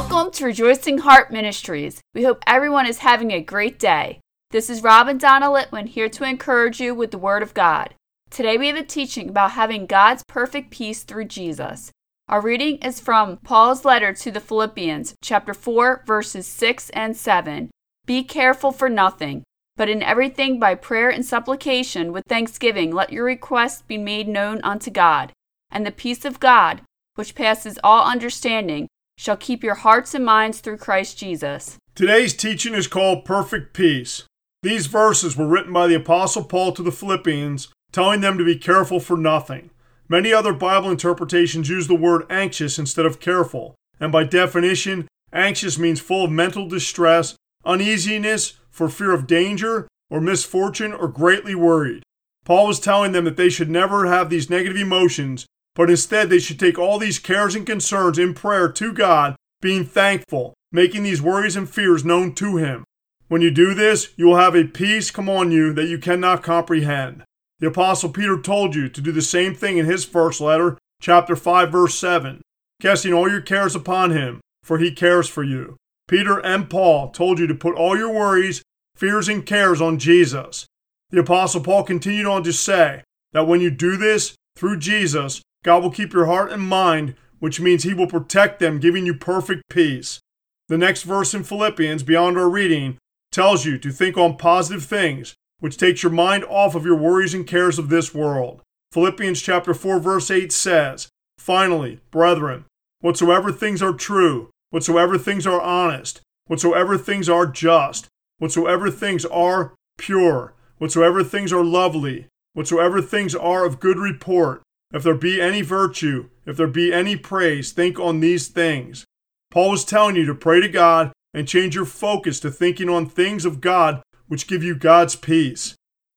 Welcome to Rejoicing Heart Ministries. We hope everyone is having a great day. This is Rob and Donna Litwin here to encourage you with the Word of God. Today we have a teaching about having God's perfect peace through Jesus. Our reading is from Paul's letter to the Philippians, chapter 4, verses 6 and 7. Be careful for nothing, but in everything by prayer and supplication with thanksgiving let your requests be made known unto God. And the peace of God, which passes all understanding, shall keep your hearts and minds through Christ Jesus. Today's teaching is called Perfect Peace. These verses were written by the Apostle Paul to the Philippians, telling them to be careful for nothing. Many other Bible interpretations use the word anxious instead of careful, and by definition, anxious means full of mental distress, uneasiness for fear of danger or misfortune, or greatly worried. Paul was telling them that they should never have these negative emotions but instead they should take all these cares and concerns in prayer to God, being thankful, making these worries and fears known to Him. When you do this, you will have a peace come on you that you cannot comprehend. The Apostle Peter told you to do the same thing in his first letter, chapter 5, verse 7, casting all your cares upon him, for he cares for you. Peter and Paul told you to put all your worries, fears, and cares on Jesus. The Apostle Paul continued on to say that when you do this through Jesus, God will keep your heart and mind, which means He will protect them, giving you perfect peace. The next verse in Philippians, beyond our reading, tells you to think on positive things, which takes your mind off of your worries and cares of this world. Philippians chapter 4 verse 8 says, Finally, brethren, whatsoever things are true, whatsoever things are honest, whatsoever things are just, whatsoever things are pure, whatsoever things are lovely, whatsoever things are of good report, if there be any virtue, if there be any praise, think on these things. Paul was telling you to pray to God and change your focus to thinking on things of God which give you God's peace.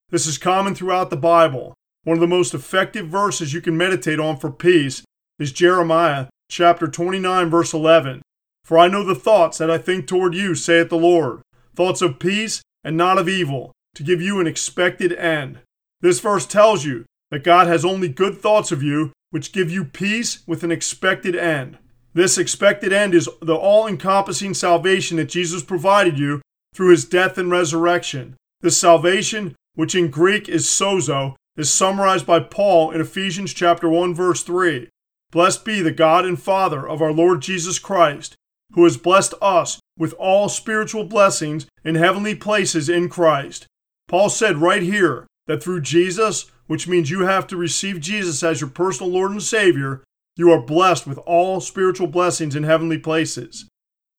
This is common throughout the Bible. One of the most effective verses you can meditate on for peace is Jeremiah chapter 29 verse 11. For I know the thoughts that I think toward you, saith the Lord, thoughts of peace and not of evil, to give you an expected end. This verse tells you that God has only good thoughts of you, which give you peace with an expected end. This expected end is the all encompassing salvation that Jesus provided you through his death and resurrection. This salvation, which in Greek is sozo, is summarized by Paul in Ephesians chapter 1 verse 3. Blessed be the God and Father of our Lord Jesus Christ, who has blessed us with all spiritual blessings in heavenly places in Christ. Paul said right here that through Jesus which means you have to receive Jesus as your personal Lord and Savior, you are blessed with all spiritual blessings in heavenly places.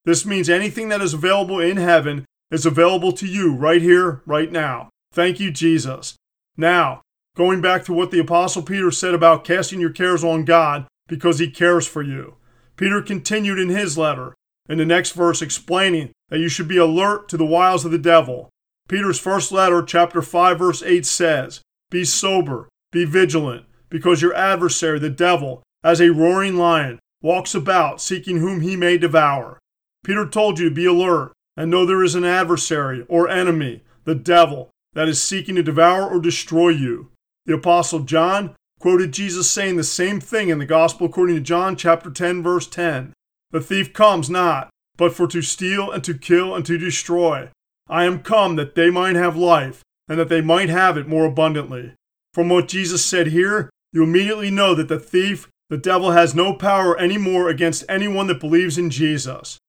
This means anything that is available in heaven is available to you right here, right now. Thank you, Jesus. Now, going back to what the Apostle Peter said about casting your cares on God because he cares for you. Peter continued in his letter, in the next verse, explaining that you should be alert to the wiles of the devil. Peter's first letter, chapter 5, verse 8 says, be sober, be vigilant, because your adversary, the devil, as a roaring lion, walks about seeking whom he may devour. Peter told you to be alert and know there is an adversary or enemy, the devil, that is seeking to devour or destroy you. The apostle John quoted Jesus saying the same thing in the gospel according to John chapter 10 verse 10. The thief comes not, but for to steal and to kill and to destroy. I am come that they might have life and that they might have it more abundantly. From what Jesus said here, you immediately know that the thief, the devil, has no power anymore against anyone that believes in Jesus.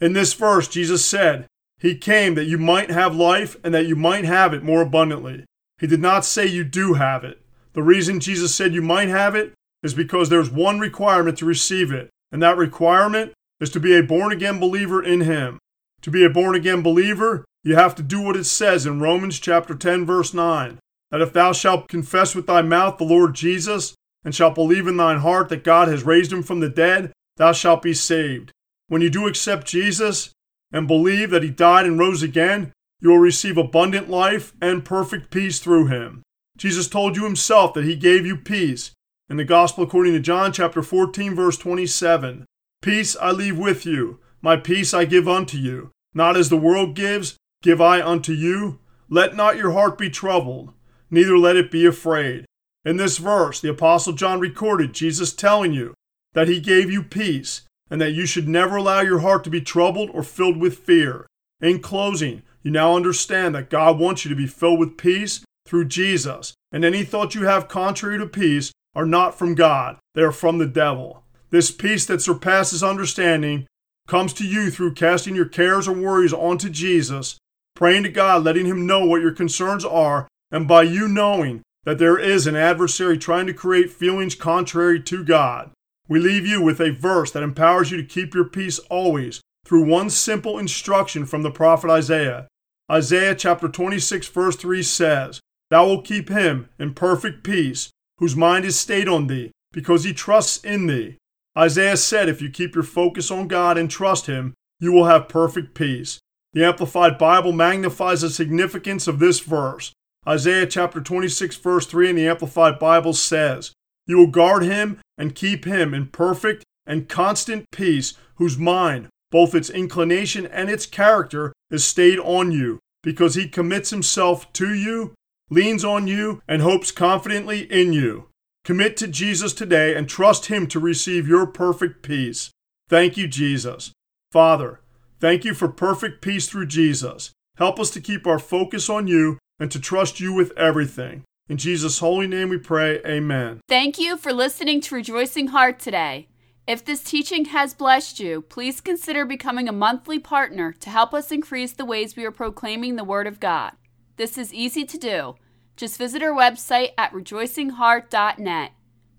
In this verse, Jesus said, He came that you might have life and that you might have it more abundantly. He did not say you do have it. The reason Jesus said you might have it is because there's one requirement to receive it, and that requirement is to be a born again believer in Him. To be a born again believer, you have to do what it says in Romans chapter 10 verse 9, that if thou shalt confess with thy mouth the Lord Jesus, and shalt believe in thine heart that God has raised him from the dead, thou shalt be saved. When you do accept Jesus and believe that he died and rose again, you will receive abundant life and perfect peace through him. Jesus told you himself that he gave you peace. In the Gospel according to John chapter 14 verse 27, Peace I leave with you, my peace I give unto you. Not as the world gives, give I unto you. Let not your heart be troubled, neither let it be afraid. In this verse, the Apostle John recorded Jesus telling you that he gave you peace, and that you should never allow your heart to be troubled or filled with fear. In closing, you now understand that God wants you to be filled with peace through Jesus, and any thoughts you have contrary to peace are not from God, they are from the devil. This peace that surpasses understanding comes to you through casting your cares or worries onto Jesus, praying to God, letting Him know what your concerns are, and by you knowing that there is an adversary trying to create feelings contrary to God. We leave you with a verse that empowers you to keep your peace always through one simple instruction from the prophet Isaiah. Isaiah chapter 26, verse 3 says, Thou wilt keep him in perfect peace, whose mind is stayed on thee, because he trusts in thee. Isaiah said, If you keep your focus on God and trust him, you will have perfect peace. The Amplified Bible magnifies the significance of this verse. Isaiah chapter 26, verse 3 in the Amplified Bible says, You will guard him and keep him in perfect and constant peace, whose mind, both its inclination and its character, is stayed on you, because he commits himself to you, leans on you, and hopes confidently in you. Commit to Jesus today and trust him to receive your perfect peace. Thank you, Jesus. Father, thank you for perfect peace through Jesus. Help us to keep our focus on you and to trust you with everything. In Jesus' holy name we pray, amen. Thank you for listening to Rejoicing Heart today. If this teaching has blessed you, please consider becoming a monthly partner to help us increase the ways we are proclaiming the Word of God. This is easy to do. Just visit our website at rejoicingheart.net.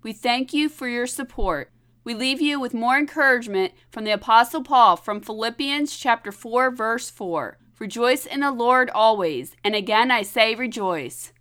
We thank you for your support. We leave you with more encouragement from the apostle Paul from Philippians chapter 4 verse 4. Rejoice in the Lord always, and again I say rejoice.